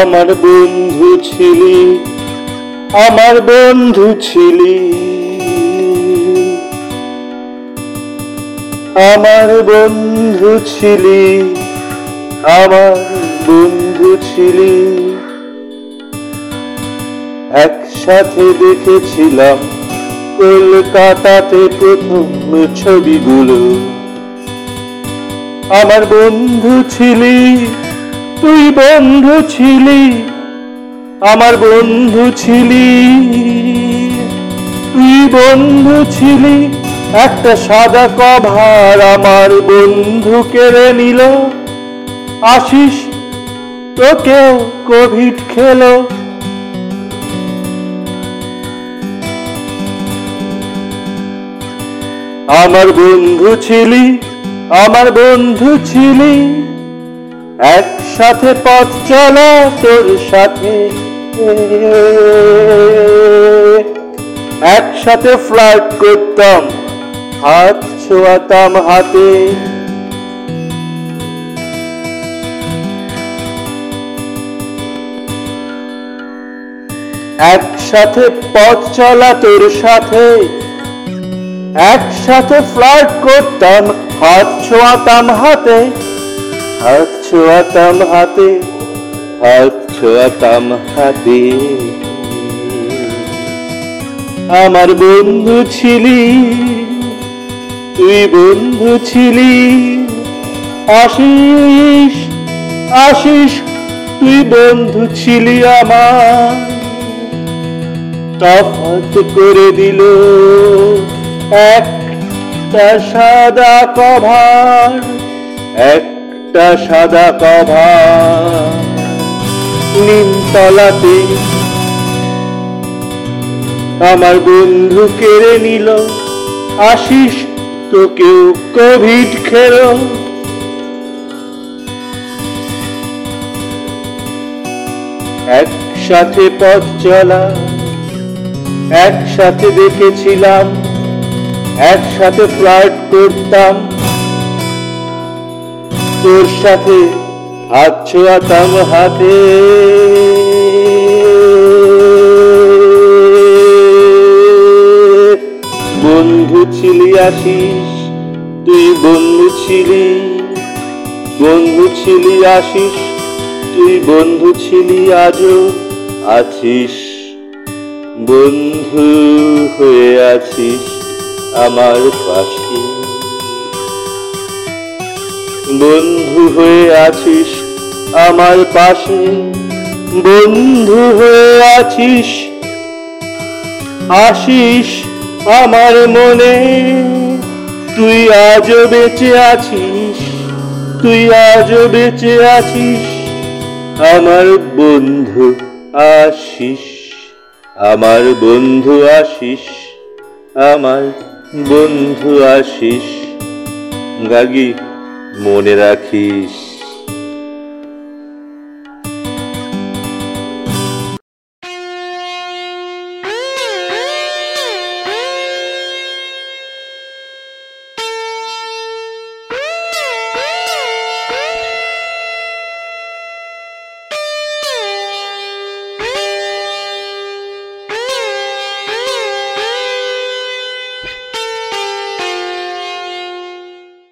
আমার বন্ধু ছিলি, আমার বন্ধু ছিলি। আমার বন্ধু ছিলি, আমার বন্ধু ছিলি। একসাথে দেখেছিলাম কলকাতাতে প্রথম ছবিগুলো। আমার বন্ধু ছিলি তুই বন্ধু ছিলি, আমার বন্ধু ছিলি। তুই বন্ধু ছিলি, একটা সাদা কভার আমার বন্ধু কেড়ে নিল। আশিস তোকেও কোভিড খেলো। আমার বন্ধু ছিলি, আমার বন্ধু ছিলি একসাথে পথ চলা তোর সাথে। একসাথে ফ্লাইট করতাম, হাত ছোঁয়াতাম হাতে। একসাথে পথ চলা তোর সাথে। একসাথে ফ্লার্ট করতাম, হাত ছোঁয়াতাম হাতে। হাত ছোঁয়াতাম হাতে, হাত ছোঁয়াতাম হাতে। আমার বন্ধু ছিলি, তুই বন্ধু ছিলি। আশিস আশিস, তুই বন্ধু ছিলি আমার। তফাত করে দিল একটা সাদা কভার একটা সাদা কভার নিমতলাতে আমার বন্ধু কেড়ে নিল আশিস তোকেও কোভিড খেলো। একসাথে পথ চলা, একসাথে দেখেছিলাম, একসাথে ফ্লার্ট করতাম। তোর সাথে হাত ছোঁয়াতাম হাতে। বন্ধু ছিলি আসিস তুই বন্ধু ছিলি। বন্ধু ছিলি আসিস তুই বন্ধু ছিলি আজও আছিস। বন্ধু হয়ে আছিস আমার পাশে। বন্ধু হয়ে আছিস আমার পাশে। বন্ধু হয়ে আছিস। আসিস আমার মনে। তুই আজও বেঁচে আছিস। তুই আজও বেঁচে আছিস। আমার বন্ধু আসিস। আমার বন্ধু আশিস আমার বন্ধু আসিস। গার্গি মনে রাখিস